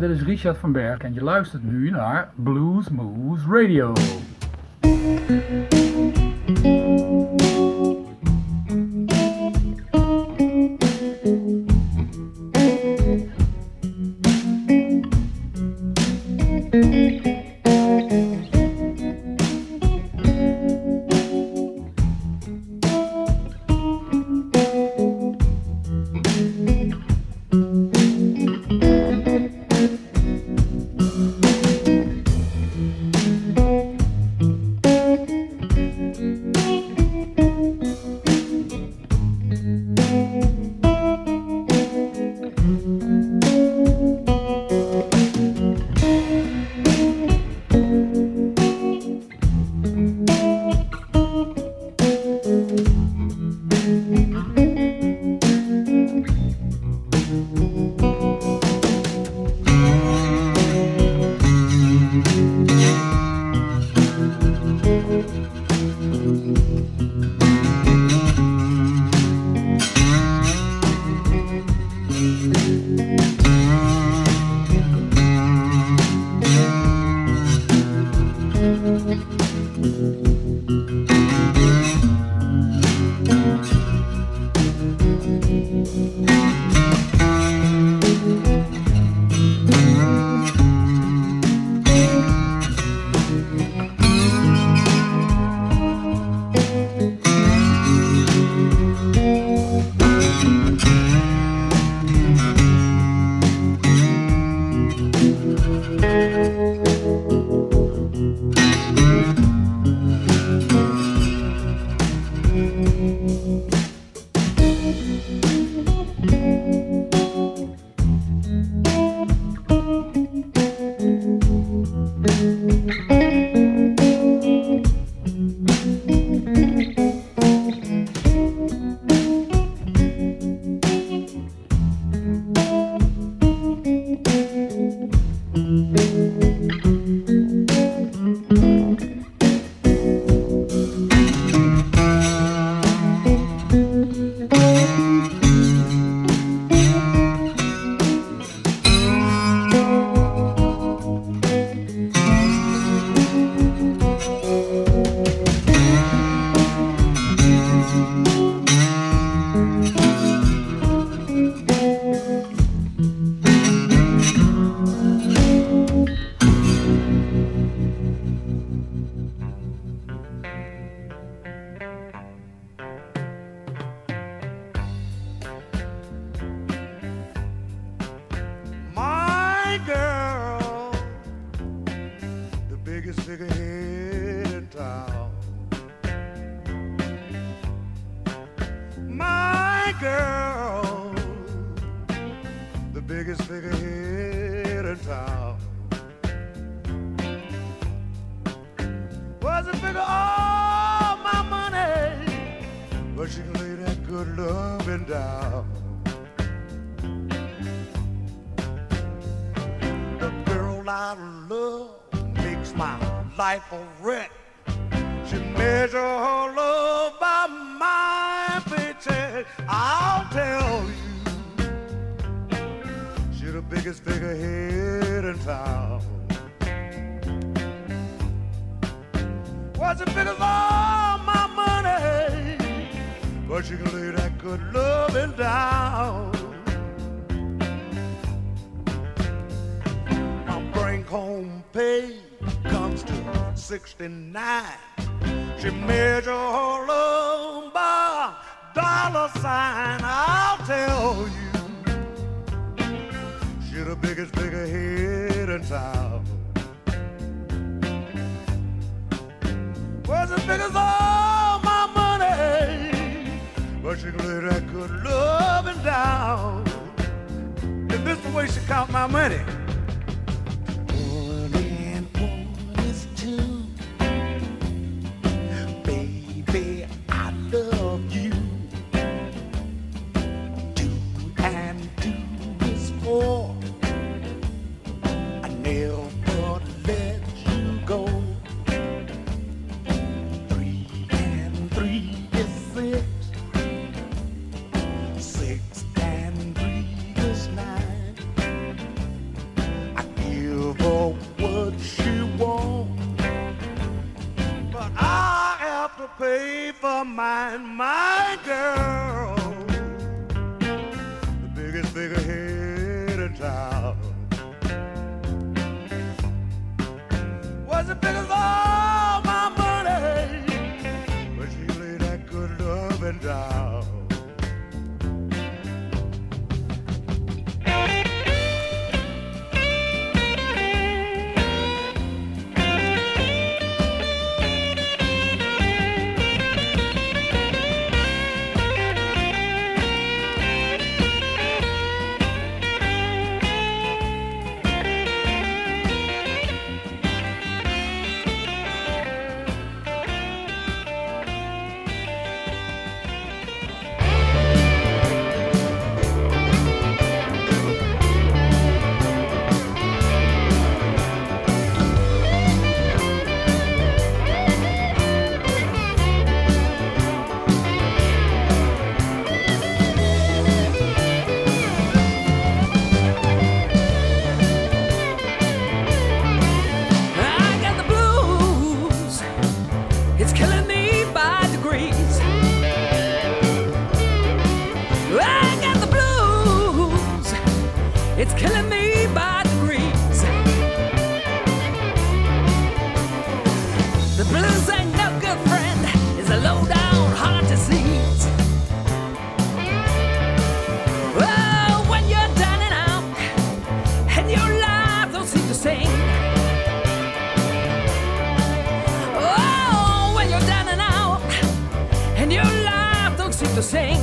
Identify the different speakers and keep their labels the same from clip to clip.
Speaker 1: dit is Richard van Berg en je luistert nu naar Blues Moves Radio.
Speaker 2: Way she count my money. Life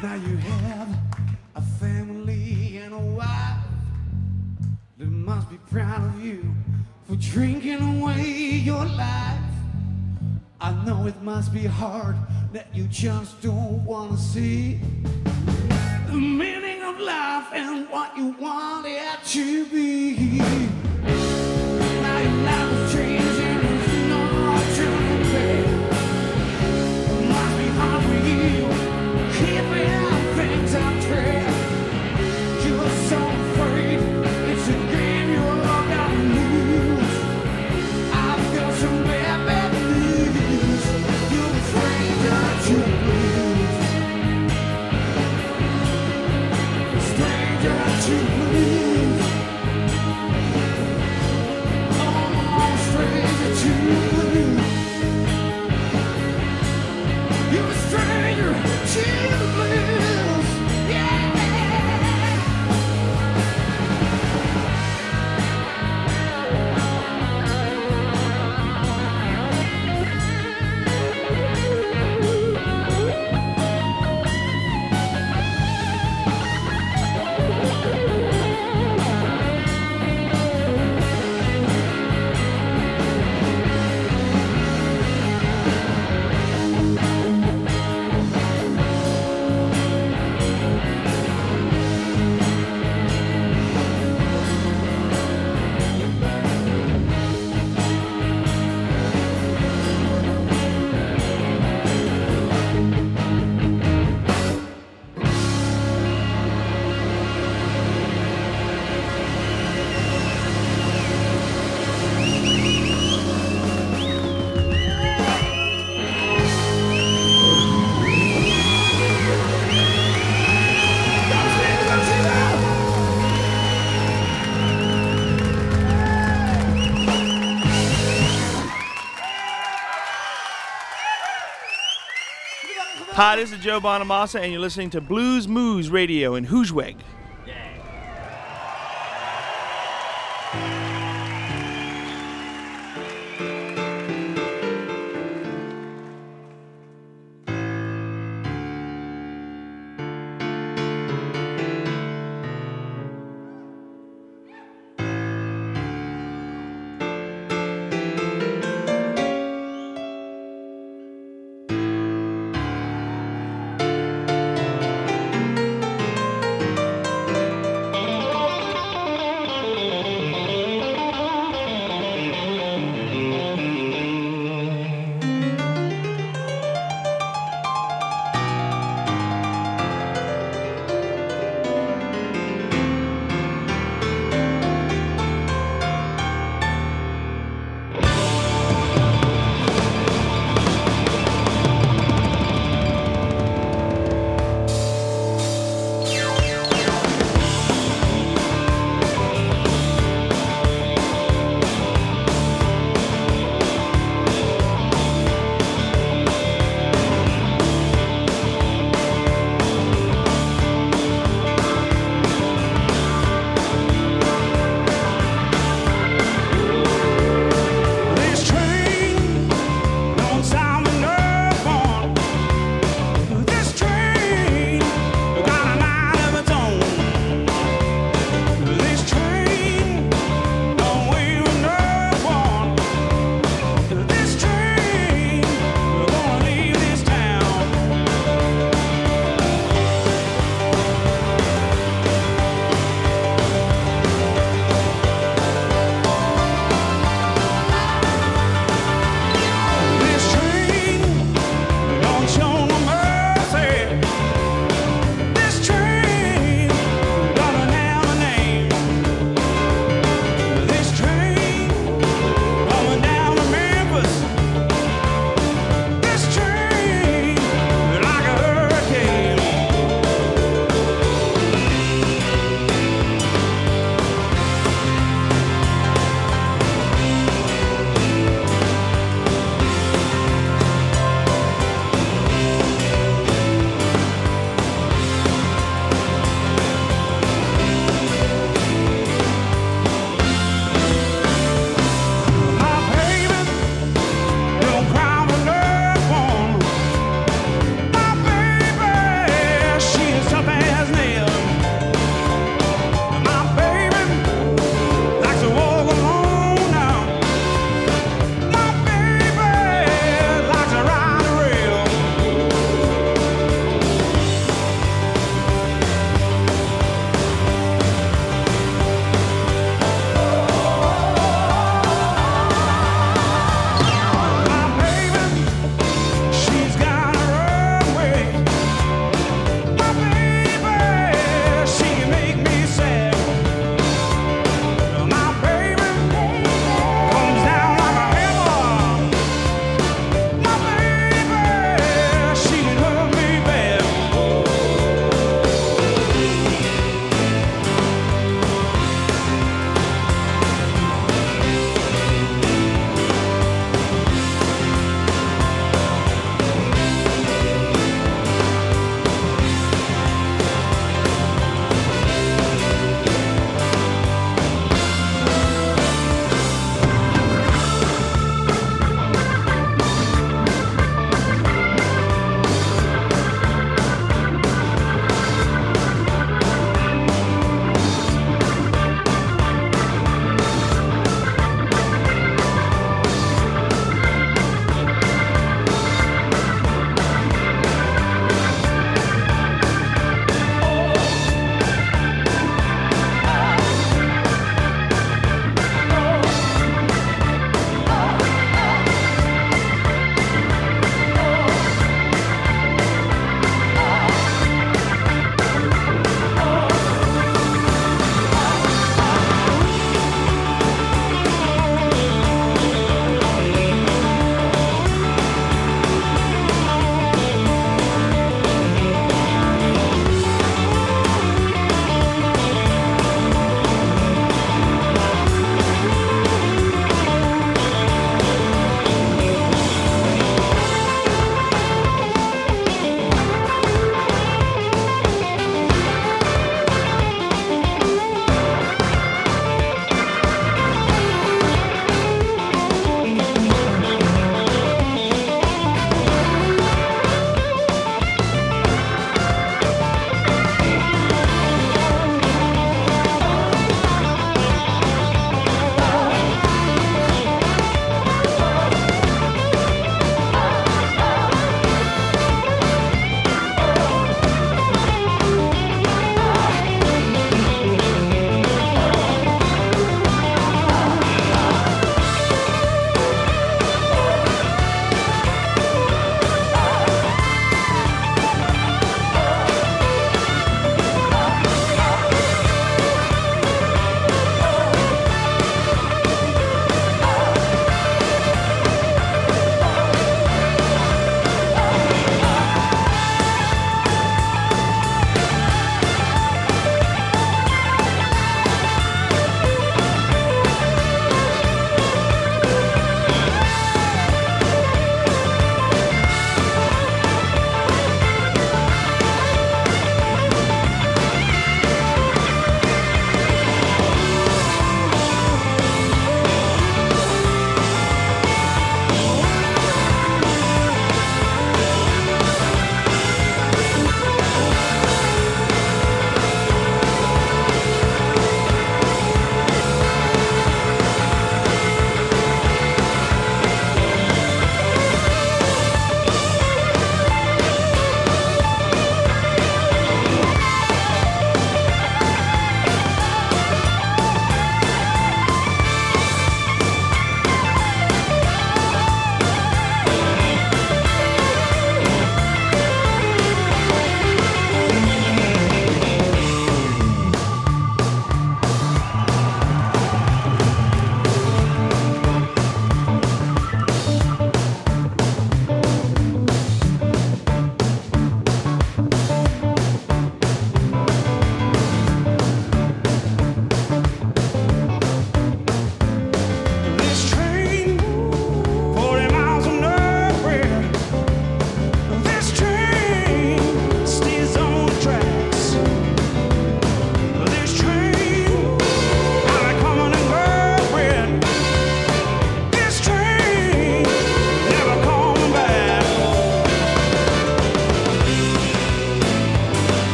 Speaker 2: Now you have
Speaker 3: a family and a
Speaker 4: wife that must be proud of you for drinking away your life. I know it must be hard that you just don't want to see the meaning of life and what you want it to be. Now your life is changing, it's not. It must be hard for you keeping things on track. Stranger to
Speaker 5: Hi, this is Joe Bonamassa, and you're listening to Blues Moose Radio in Hoosweg.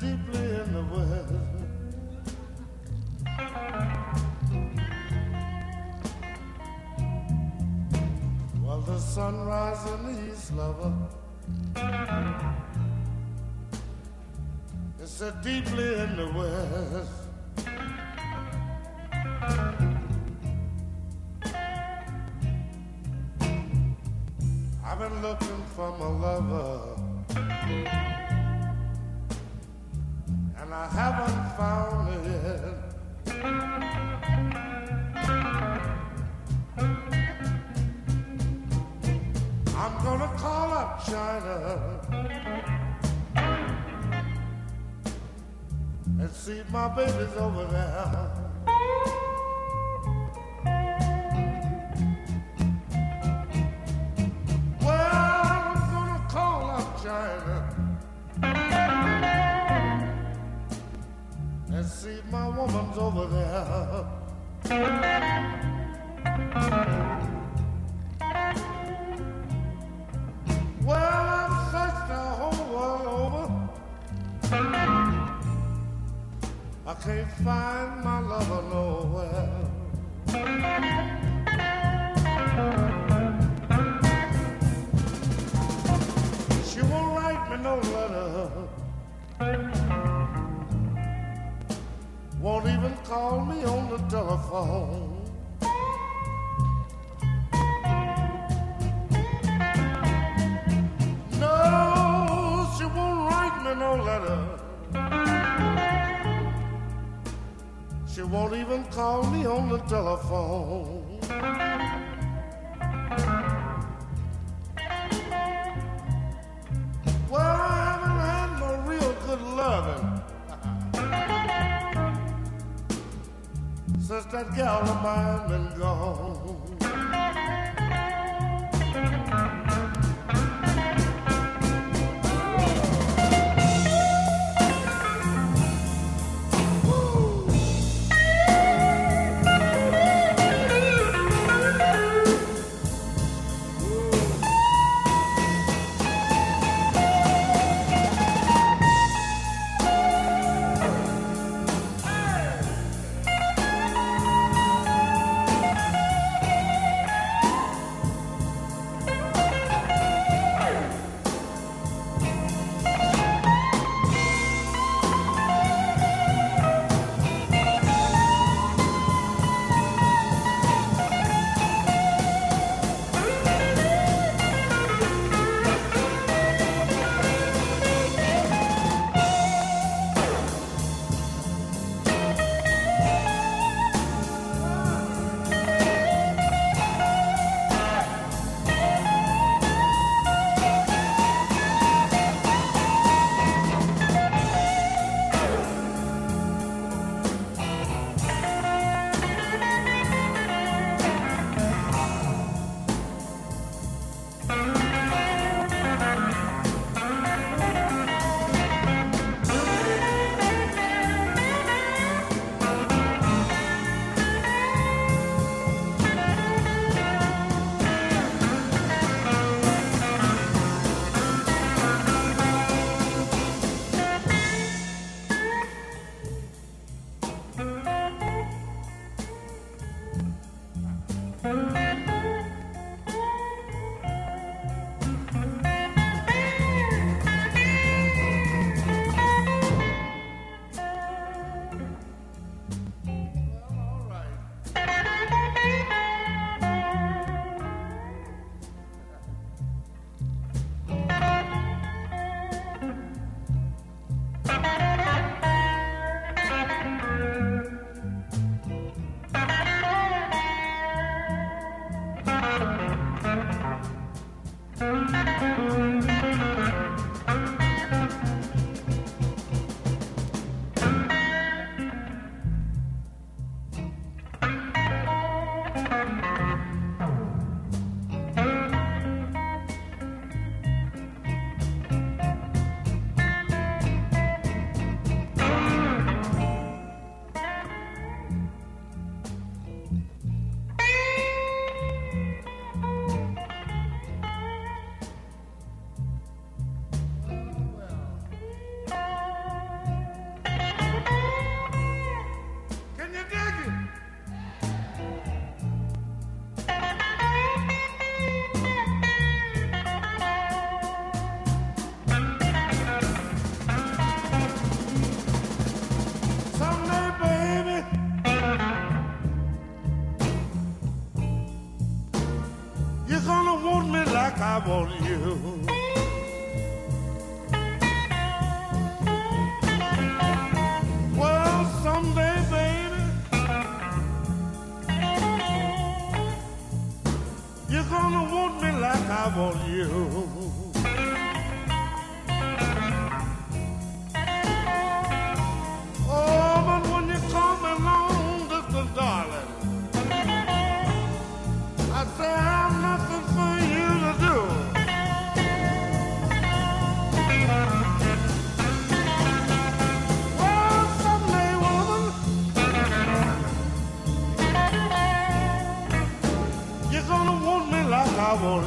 Speaker 2: Deeply in the west. While the sunrise in East Lover. It's so deeply in the west. I've been looking for my lover, found it. I'm gonna call up China and see if my baby's over there. Woman's over there. Well, I've searched the whole world over. I can't find my lover nowhere. She won't write me no letter. Won't even call me on the telephone. No, she won't write me no letter. She won't even call me on the telephone. That gal of mine been gone.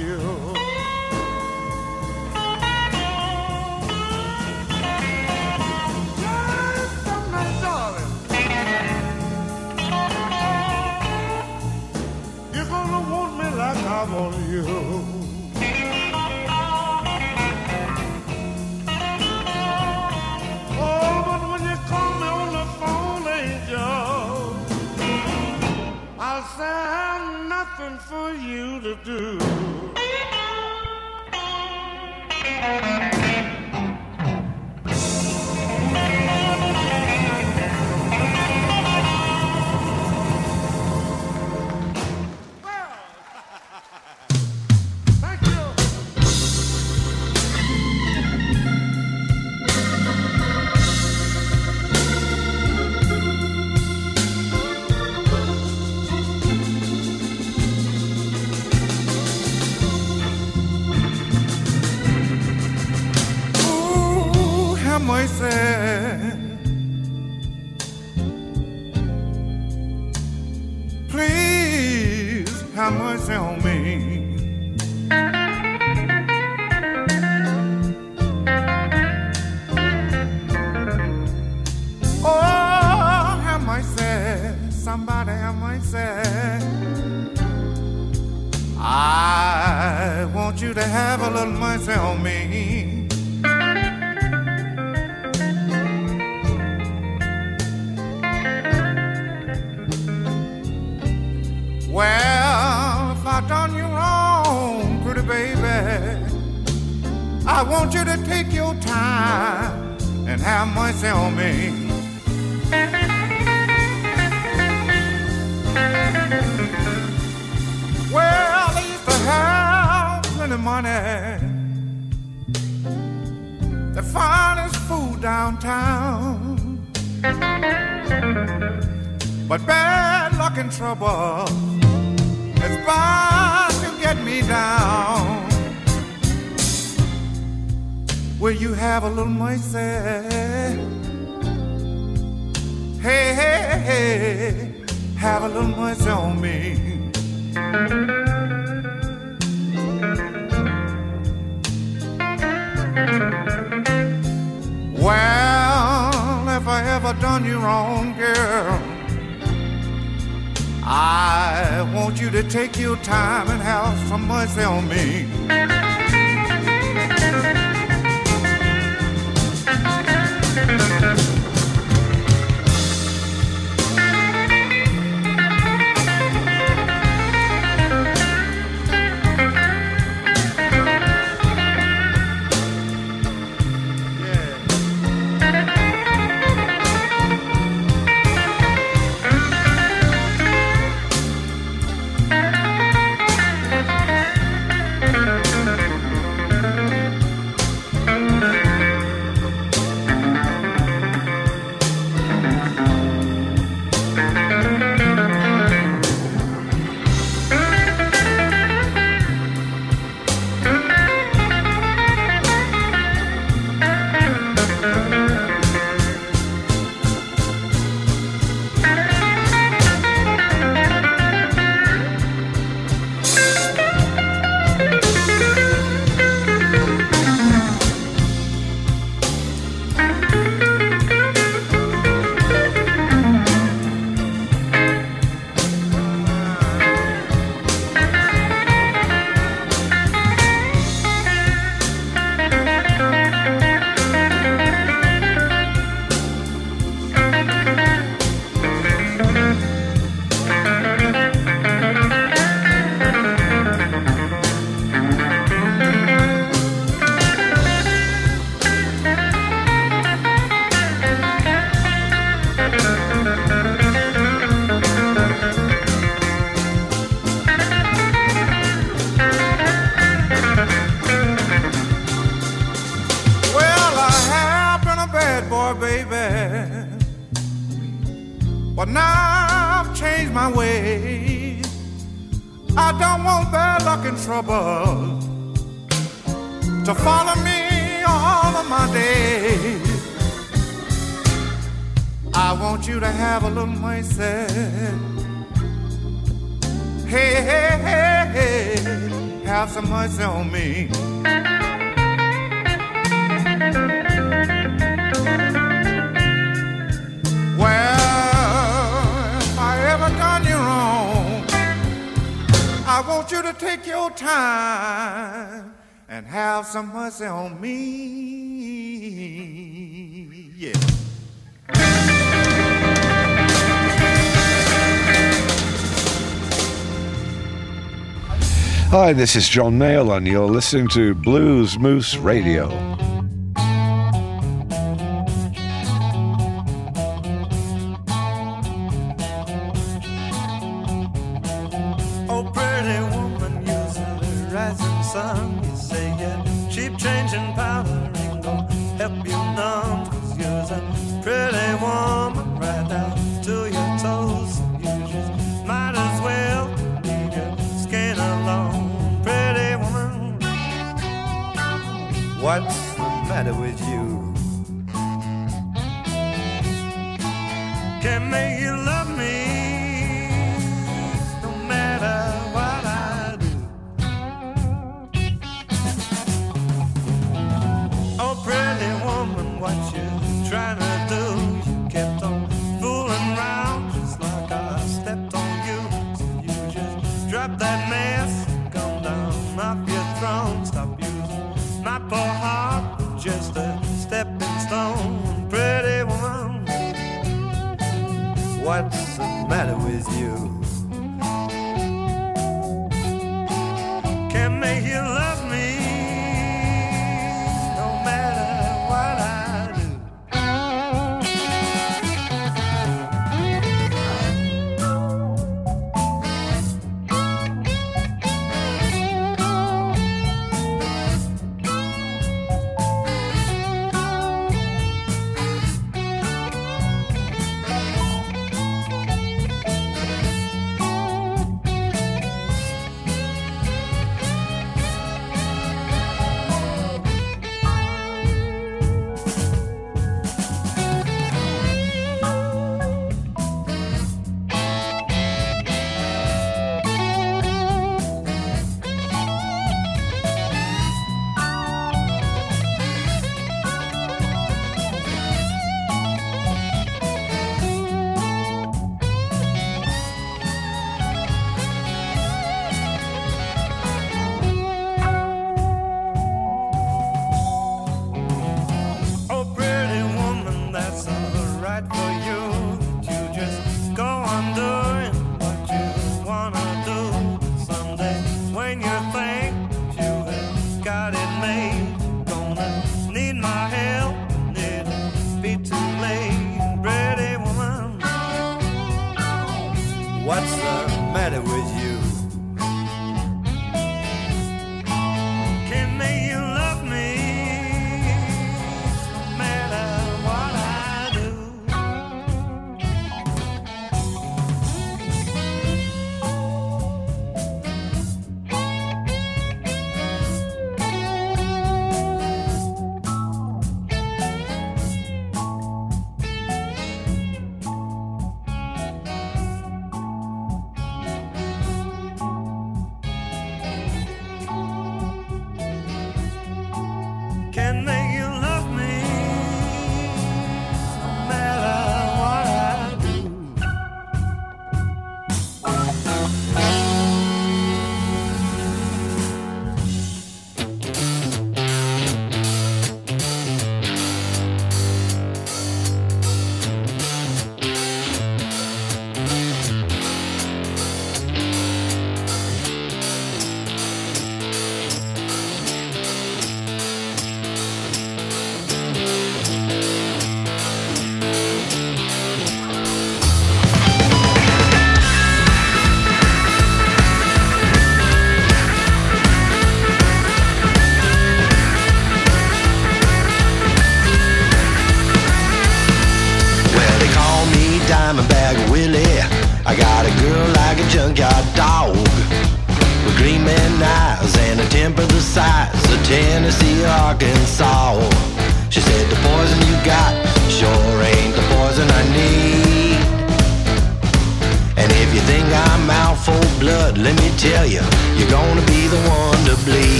Speaker 6: you. have
Speaker 2: a little mercy. Hey, hey, hey, have a little mercy on me. Well, if I ever done you wrong, girl, I want you to take your time and have some mercy on me.
Speaker 7: this is John Mayall, and you're listening to Bluesmoose Radio.
Speaker 8: Oh, sun, you say, yeah, cheap change ain't gonna help you
Speaker 9: numb.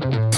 Speaker 9: We're